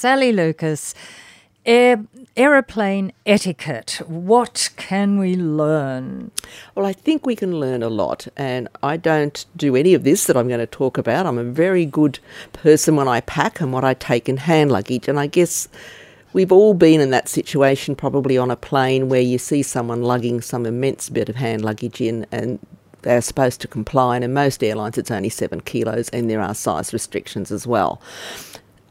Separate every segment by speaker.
Speaker 1: Sally Lucas, air, aeroplane etiquette. What can we learn?
Speaker 2: Well, I think we can learn a lot, and I don't do any of this that I'm going to talk about. I'm a very good person when I pack and what I take in hand luggage, and I guess we've all been in that situation probably on a plane where you see someone lugging some immense bit of hand luggage in and they're supposed to comply and in most airlines it's only seven kilos and there are size restrictions as well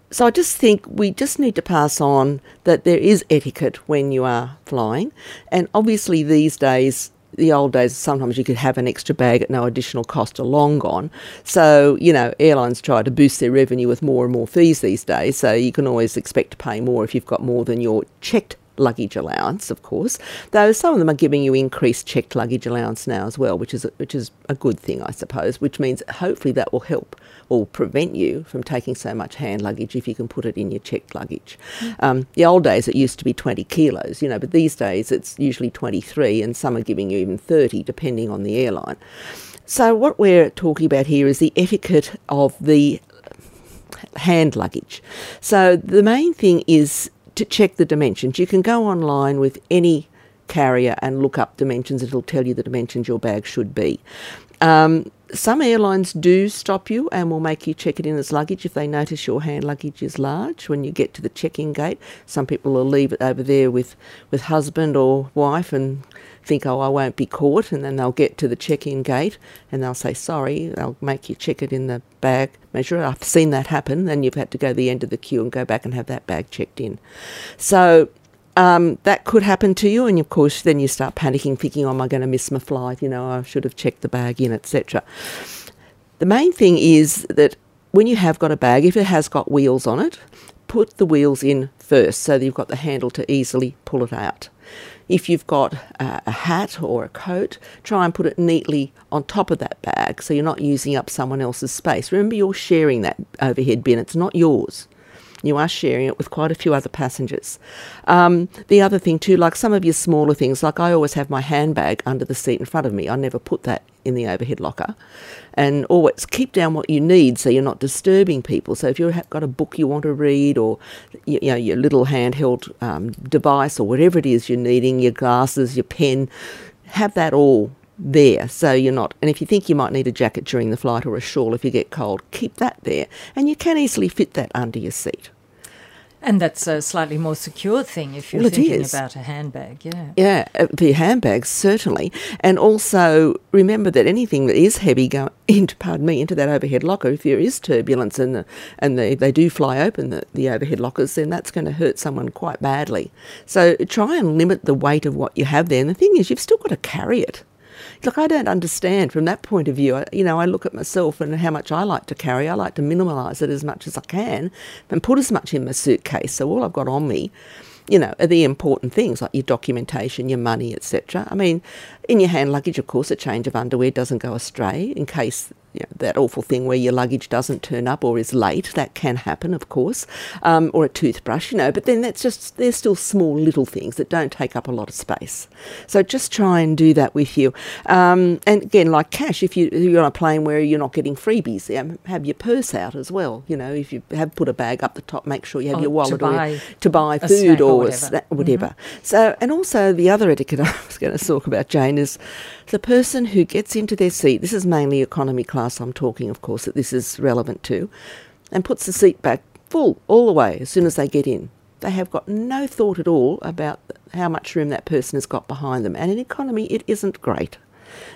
Speaker 2: so I just think we just need to pass on that there is etiquette when you are flying. And obviously, these days, the old days, sometimes you could have an extra bag at no additional cost are long gone. So, you know, airlines try to boost their revenue with more and more fees these days. So you can always expect to pay more if you've got more than your checked luggage allowance, of course. Though some of them are giving you increased checked luggage allowance now as well, which is which is a good thing, I suppose. Which means hopefully that will help or prevent you from taking so much hand luggage if you can put it in your checked luggage. Mm. Um, the old days it used to be 20 kilos, you know, but these days it's usually 23, and some are giving you even 30, depending on the airline. So what we're talking about here is the etiquette of the hand luggage. So the main thing is to check the dimensions. You can go online with any carrier and look up dimensions. It'll tell you the dimensions your bag should be. Um, some airlines do stop you and will make you check it in as luggage if they notice your hand luggage is large when you get to the check-in gate. Some people will leave it over there with, with husband or wife and think, oh, I won't be caught, and then they'll get to the check-in gate and they'll say, sorry, they'll make you check it in the bag measure. I've seen that happen. Then you've had to go to the end of the queue and go back and have that bag checked in. So um, that could happen to you, and of course, then you start panicking, thinking, "Oh, am I going to miss my flight? You know, I should have checked the bag in, etc." The main thing is that when you have got a bag, if it has got wheels on it, put the wheels in first, so that you've got the handle to easily pull it out. If you've got a, a hat or a coat, try and put it neatly on top of that bag, so you're not using up someone else's space. Remember, you're sharing that overhead bin; it's not yours. You are sharing it with quite a few other passengers. Um, the other thing, too, like some of your smaller things, like I always have my handbag under the seat in front of me. I never put that in the overhead locker. And always keep down what you need so you're not disturbing people. So if you've got a book you want to read or you know, your little handheld um, device or whatever it is you're needing, your glasses, your pen, have that all there so you're not and if you think you might need a jacket during the flight or a shawl if you get cold keep that there and you can easily fit that under your seat
Speaker 1: and that's a slightly more secure thing if you're
Speaker 2: well,
Speaker 1: thinking about a handbag, yeah.
Speaker 2: Yeah, uh, the handbags certainly, and also remember that anything that is heavy going into, pardon me, into that overhead locker, if there is turbulence and the, and they, they do fly open the, the overhead lockers, then that's going to hurt someone quite badly. So try and limit the weight of what you have there. And the thing is, you've still got to carry it. Look, I don't understand from that point of view. I, you know, I look at myself and how much I like to carry. I like to minimalise it as much as I can and put as much in my suitcase. So all I've got on me, you know, are the important things like your documentation, your money, etc. I mean, in your hand luggage, of course, a change of underwear doesn't go astray in case you know, that awful thing where your luggage doesn't turn up or is late. That can happen, of course, um, or a toothbrush, you know. But then that's just they're still small little things that don't take up a lot of space. So just try and do that with you. Um, and again, like cash, if you, you're on a plane where you're not getting freebies, have your purse out as well. You know, if you have put a bag up the top, make sure you have
Speaker 1: oh,
Speaker 2: your wallet
Speaker 1: to buy,
Speaker 2: or to buy food
Speaker 1: or, whatever.
Speaker 2: Snack, whatever. Mm-hmm. So, and also the other etiquette I was going to talk about, Jane, is the person who gets into their seat. This is mainly economy class. I'm talking, of course, that this is relevant to, and puts the seat back full all the way as soon as they get in. They have got no thought at all about how much room that person has got behind them. And in economy, it isn't great,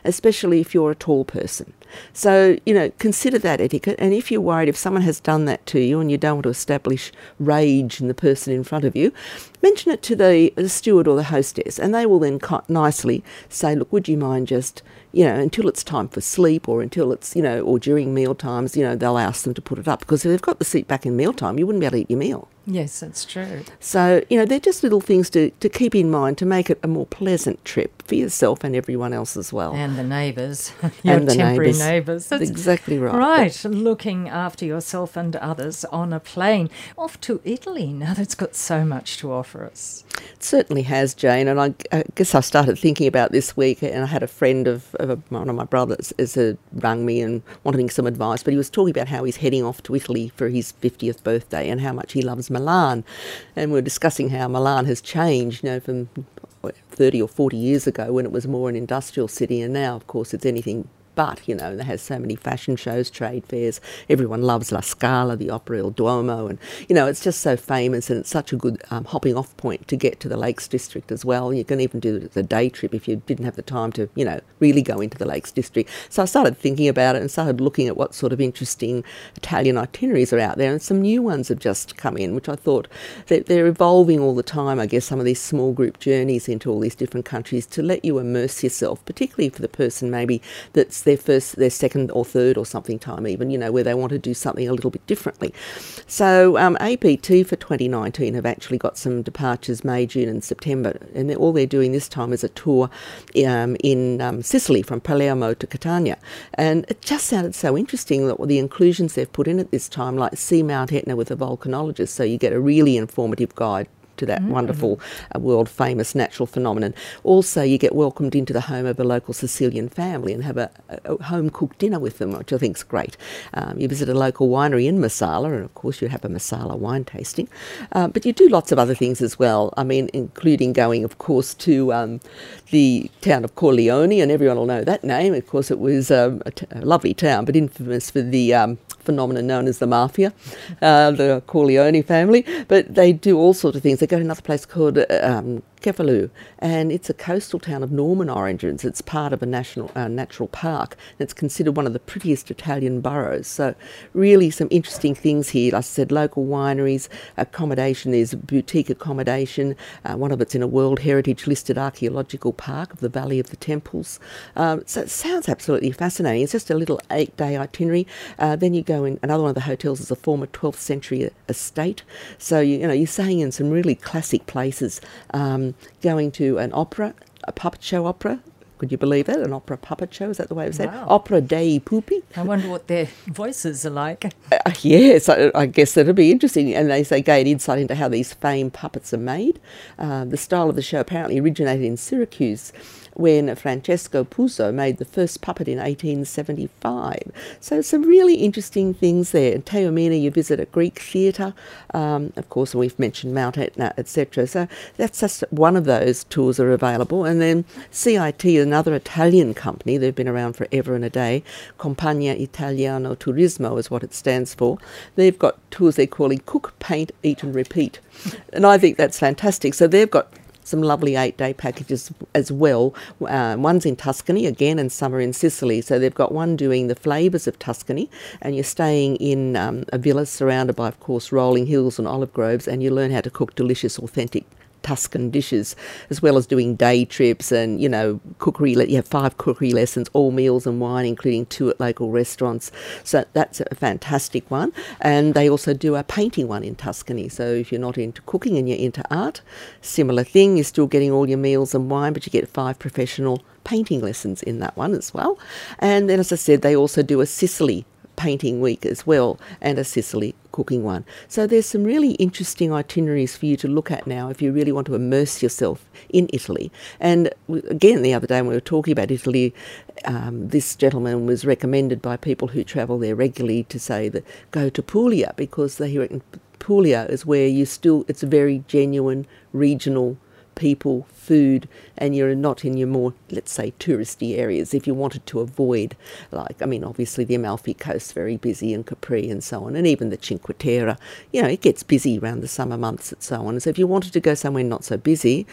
Speaker 2: especially if you're a tall person. So, you know, consider that etiquette. And if you're worried if someone has done that to you and you don't want to establish rage in the person in front of you, mention it to the, the steward or the hostess, and they will then nicely say, Look, would you mind just, you know, until it's time for sleep or until it's, you know, or during meal times, you know, they'll ask them to put it up. Because if they've got the seat back in meal time, you wouldn't be able to eat your meal.
Speaker 1: Yes, that's true.
Speaker 2: So, you know, they're just little things to, to keep in mind to make it a more pleasant trip for yourself and everyone else as well.
Speaker 1: And the neighbours. Your
Speaker 2: and the
Speaker 1: temporary
Speaker 2: neighbours.
Speaker 1: neighbours.
Speaker 2: That's exactly right.
Speaker 1: Right, looking after yourself and others on a plane. Off to Italy now that's got so much to offer us.
Speaker 2: It certainly has, Jane. And I, I, guess I started thinking about this week, and I had a friend of, of a, one of my brothers is a, uh, rung me and wanted some advice. But he was talking about how he's heading off to Italy for his 50th birthday and how much he loves Milan. And we are discussing how Milan has changed, you know, from 30 or 40 years ago when it was more an industrial city, and now, of course, it's anything but, you know, it has so many fashion shows, trade fairs. Everyone loves La Scala, the Opera Il Duomo, and, you know, it's just so famous and it's such a good um, hopping off point to get to the Lakes District as well. You can even do the day trip if you didn't have the time to, you know, really go into the Lakes District. So I started thinking about it and started looking at what sort of interesting Italian itineraries are out there, and some new ones have just come in, which I thought they're evolving all the time, I guess, some of these small group journeys into all these different countries to let you immerse yourself, particularly for the person maybe that's their first, their second or third or something time, even, you know, where they want to do something a little bit differently. So um, APT for 2019 have actually got some departures May, June, and September, and they're, all they're doing this time is a tour um, in um, Sicily from Palermo to Catania. And it just sounded so interesting that the inclusions they've put in at this time, like see Mount Etna with a volcanologist, so you get a really informative guide to that mm-hmm. wonderful uh, world famous natural phenomenon. Also, you get welcomed into the home of a local Sicilian family and have a, a home cooked dinner with them, which I think is great. Um, you visit a local winery in Marsala, and of course, you have a Marsala wine tasting. Uh, but you do lots of other things as well. I mean, including going, of course, to um, the town of Corleone, and everyone will know that name. Of course, it was um, a, t- a lovely town, but infamous for the um, phenomenon known as the mafia, uh, the Corleone family. But they do all sorts of things. They go to another place called um, Cefalù, and it's a coastal town of Norman origins. It's part of a national uh, natural park, and it's considered one of the prettiest Italian boroughs. So, really, some interesting things here. Like I said, local wineries, accommodation. There's boutique accommodation. Uh, one of it's in a World Heritage listed archaeological park of the Valley of the Temples. Um, so it sounds absolutely fascinating. It's just a little eight-day itinerary. Uh, then you go in. Another one of the hotels is a former 12th century estate. So you, you know you're staying in some really classic places. Um, going to an opera, a puppet show opera. Could you believe it? An opera puppet show? Is that the way it was said?
Speaker 1: Wow.
Speaker 2: Opera dei pupi.
Speaker 1: I wonder what their voices are like.
Speaker 2: Uh, yes, I, I, guess that'll be interesting. And they say gain insight into how these famed puppets are made. Uh, the style of the show apparently originated in Syracuse when Francesco Puzo made the first puppet in 1875. So some really interesting things there. In Taormina, you visit a Greek theatre. Um, of course, we've mentioned Mount Etna, etc. So that's just one of those tours are available. And then CIT, another Italian company, they've been around forever and a day. Compagnia Italiano Turismo is what it stands for. They've got tours they're calling Cook, Paint, Eat and Repeat. And I think that's fantastic. So they've got some lovely eight day packages as well. Uh, one's in Tuscany again, and some are in Sicily. So they've got one doing the flavours of Tuscany, and you're staying in um, a villa surrounded by, of course, rolling hills and olive groves, and you learn how to cook delicious, authentic Tuscan dishes, as well as doing day trips and, you know, cookery. You have five cookery lessons, all meals and wine, including two at local restaurants. So that's a fantastic one. And they also do a painting one in Tuscany. So if you're not into cooking and you're into art, similar thing. You're still getting all your meals and wine, but you get five professional painting lessons in that one as well. And then, as I said, they also do a Sicily painting week as well and a Sicily cooking one. So there's some really interesting itineraries for you to look at now if you really want to immerse yourself in Italy. And again, the other day when we were talking about Italy, um, this gentleman was recommended by people who travel there regularly to say that go to Puglia because they reckon Puglia is where you still, it's a very genuine regional people, food, and you're not in your more, let's say, touristy areas. If you wanted to avoid, like, I mean, obviously the Amalfi Coast very busy, and Capri and so on, and even the Cinque Terre, you know, it gets busy around the summer months and so on. So if you wanted to go somewhere not so busy,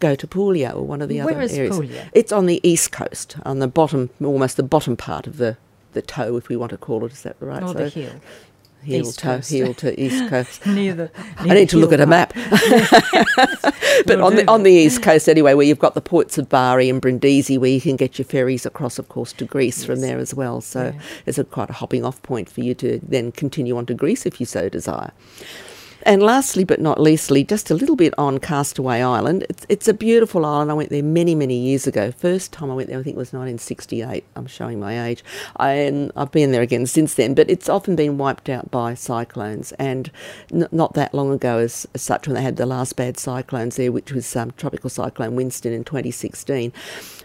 Speaker 2: go to Puglia or one of the
Speaker 1: Where
Speaker 2: other
Speaker 1: is
Speaker 2: areas.
Speaker 1: Puglia?
Speaker 2: It's on the east coast, on the bottom, almost the bottom part of the the toe, if we want to call it. Is that right?
Speaker 1: Or
Speaker 2: so
Speaker 1: the hill.
Speaker 2: Heel
Speaker 1: East
Speaker 2: to
Speaker 1: coast.
Speaker 2: heel to east coast.
Speaker 1: Neither.
Speaker 2: I need to look at a map. but on the on the east coast anyway, where you've got the ports of Bari and Brindisi, where you can get your ferries across, of course, to Greece from there as well. So
Speaker 1: Yeah.
Speaker 2: it's a quite a hopping off point for you to then continue on to Greece if you so desire. And lastly, but not leastly, just a little bit on Castaway Island. It's, it's a beautiful island. I went there many, many years ago. First time I went there, I think it was 1968. I'm showing my age. I, and I've been there again since then, but it's often been wiped out by cyclones. And n- not that long ago, as, as, such, when they had the last bad cyclones there, which was um, Tropical Cyclone Winston in 2016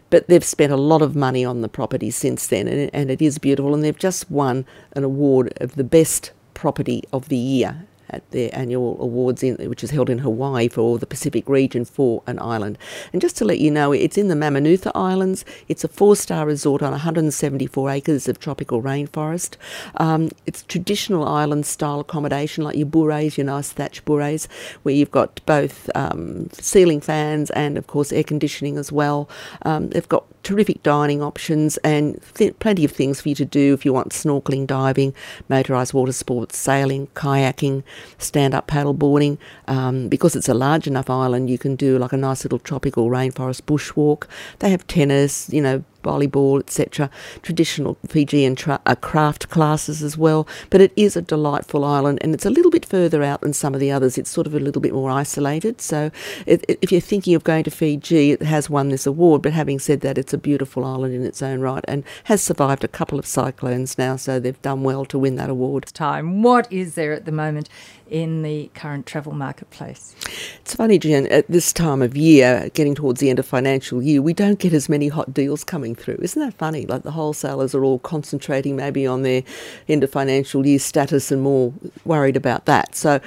Speaker 2: but they've spent a lot of money on the property since then, and, and, it is beautiful. And they've just won an award of the best property of the year at their annual awards, in, which is held in Hawaii for the Pacific region for an island. And just to let you know, it's in the Mamanuca Islands. It's a four star resort on 174 acres of tropical rainforest. Um, it's traditional island style accommodation, like your bures, your nice thatch bures, where you've got both um, ceiling fans and, of course, air conditioning as well. Um, they've got terrific dining options and th- plenty of things for you to do if you want snorkeling, diving, motorised water sports, sailing, kayaking, stand up paddle boarding. Um, because it's a large enough island, you can do like a nice little tropical rainforest bushwalk. They have tennis, you know, volleyball, etc. Traditional Fijian tra- uh, craft classes as well. But it is a delightful island, and it's a little bit further out than some of the others. It's sort of a little bit more isolated. So it, it, if you're thinking of going to Fiji, it has won this award. But having said that, it's a beautiful island in its own right, and has survived a couple of cyclones now. So they've done well to win that award.
Speaker 1: Time. What is there at the moment in the current travel marketplace?
Speaker 2: It's funny, Jen, at this time of year, getting towards the end of financial year, we don't get as many hot deals coming through. Isn't that funny? Like the wholesalers are all concentrating maybe on their end of financial year status and more worried about that. So,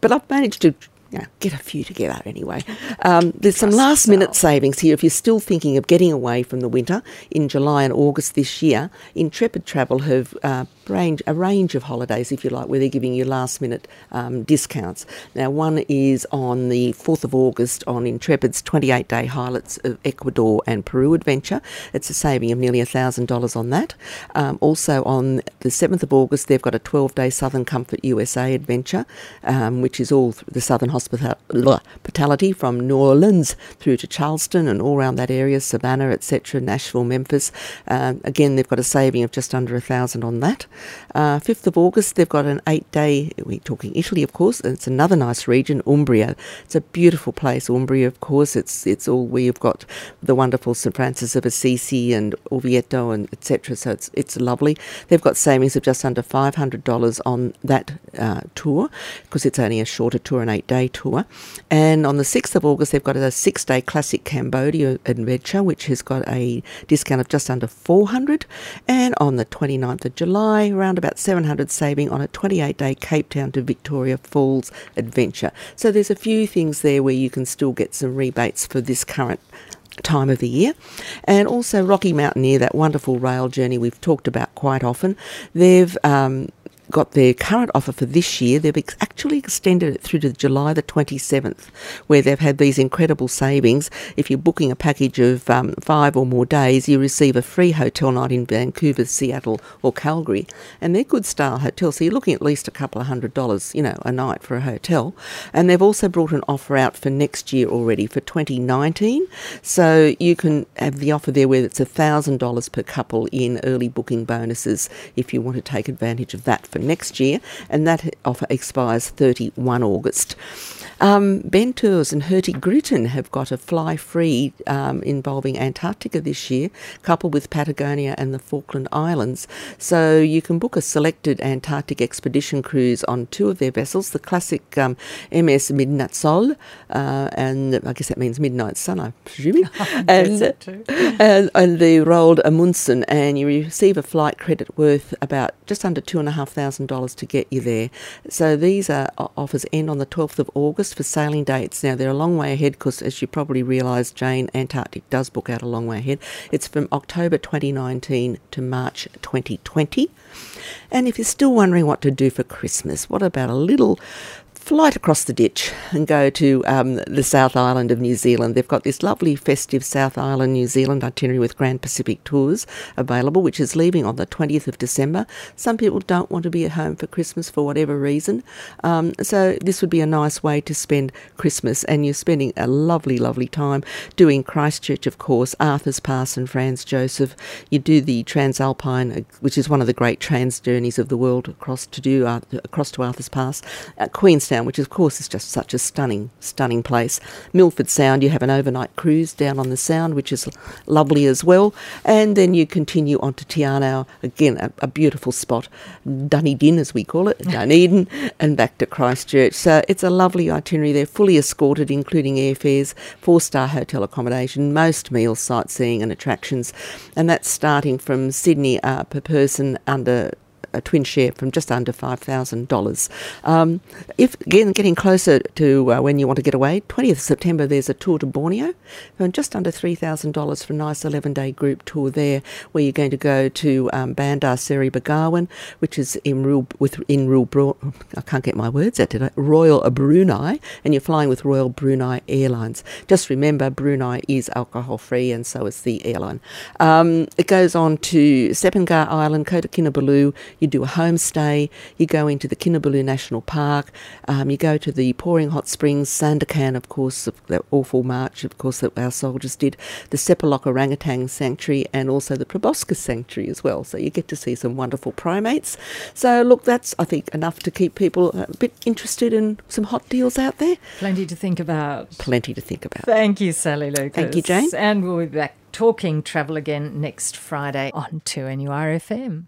Speaker 2: but I've managed to yeah, get a few together anyway. Um, there's some last minute savings here if you're still thinking of getting away from the winter in July and August this year. Intrepid Travel have uh, range, a range of holidays, if you like, where they're giving you last minute um, discounts. Now, one is on the 4th of August on Intrepid's 28 day highlights of Ecuador and Peru adventure. It's a saving of nearly $1,000 on that. Um, also, on the 7th of August, they've got a 12 day Southern Comfort USA adventure, um, which is all the Southern hospitality from New Orleans through to Charleston and all around that area, Savannah, etc., Nashville, Memphis. Um, again, they've got a saving of just under a thousand on that. Uh, 5th of August, they've got an eight day, we're talking Italy, of course, and it's another nice region, Umbria. It's a beautiful place, Umbria, of course. It's it's all where you've got the wonderful St. Francis of Assisi and Orvieto and etc. So it's, it's lovely. They've got savings of just under $500 on that uh, tour because it's only a shorter tour, an eight day tour. And on the 6th of August, they've got a six day classic Cambodia adventure, which has got a discount of just under 400 And on the 29th of July, around about 700 saving on a 28 day Cape Town to Victoria Falls adventure. So there's a few things there where you can still get some rebates for this current time of the year. And also Rocky Mountaineer, that wonderful rail journey we've talked about quite often. They've um, got their current offer for this year. They've ex- actually extended it through to July the 27th, where they've had these incredible savings. If you're booking a package of um, five or more days, you receive a free hotel night in Vancouver, Seattle, or Calgary. And they're good style hotels, so you're looking at least a couple of hundred dollars, you know, a night for a hotel. And they've also brought an offer out for next year already for 2019. So you can have the offer there where it's $1,000 per couple in early booking bonuses if you want to take advantage of that for next year, and that offer expires 31 August. Um, Bentours and Hurtigruten have got a fly free um, involving Antarctica this year, coupled with Patagonia and the Falkland Islands. So you can book a selected Antarctic expedition cruise on two of their vessels, the classic um, MS Midnatsol, uh, and I guess that means Midnight Sun, I'm presuming, and, and, and, the Roald Amundsen, and you receive a flight credit worth about just under two and a half thousand dollars to get you there. So these are offers end on the 12th of August for sailing dates. Now, they're a long way ahead because, as you probably realise, Jane, Antarctic does book out a long way ahead. It's from October 2019 to March 2020. And if you're still wondering what to do for Christmas, what about a little flight across the ditch and go to um, the South Island of New Zealand. They've got this lovely festive South Island New Zealand itinerary with Grand Pacific Tours available, which is leaving on the 20th of December. Some people don't want to be at home for Christmas for whatever reason, um, so this would be a nice way to spend Christmas, and you're spending a lovely, lovely time doing Christchurch, of course, Arthur's Pass and Franz Josef. You do the TranzAlpine, which is one of the great trans journeys of the world across to do uh, across to Arthur's Pass, uh, Queen's Sound, which of course is just such a stunning, stunning place. Milford Sound, you have an overnight cruise down on the Sound, which is lovely as well. And then you continue on to Te Anau, again, a, a beautiful spot, Dunedin as we call it, Dunedin, and back to Christchurch. So it's a lovely itinerary. They're fully escorted, including airfares, four star hotel accommodation, most meals, sightseeing, and attractions. And that's starting from Sydney uh, per person under a twin share from just under $5,000. Um, if again getting closer to uh, when you want to get away, 20th September there's a tour to Borneo, and just under $3,000 for a nice 11-day group tour there, where you're going to go to um, Bandar Seri Begawan, which is in Real with in I can't get my words out today. Royal Brunei, and you're flying with Royal Brunei Airlines. Just remember, Brunei is alcohol free, and so is the airline. Um, it goes on to Sepanggar Island, Kota Kinabalu you do a homestay, you go into the Kinabalu National Park, um, you go to the Poring Hot Springs, Sandakan, of course, that awful march, of course, that our soldiers did, the Sepilok Orangutan Sanctuary, and also the Proboscis Sanctuary as well. So you get to see some wonderful primates. So, look, that's, I think, enough to keep people a bit interested in some hot deals out there.
Speaker 1: Plenty to think about.
Speaker 2: Plenty to think about.
Speaker 1: Thank you, Sally Lucas.
Speaker 2: Thank you, Jane.
Speaker 1: And we'll be back talking travel again next Friday on 2NURFM.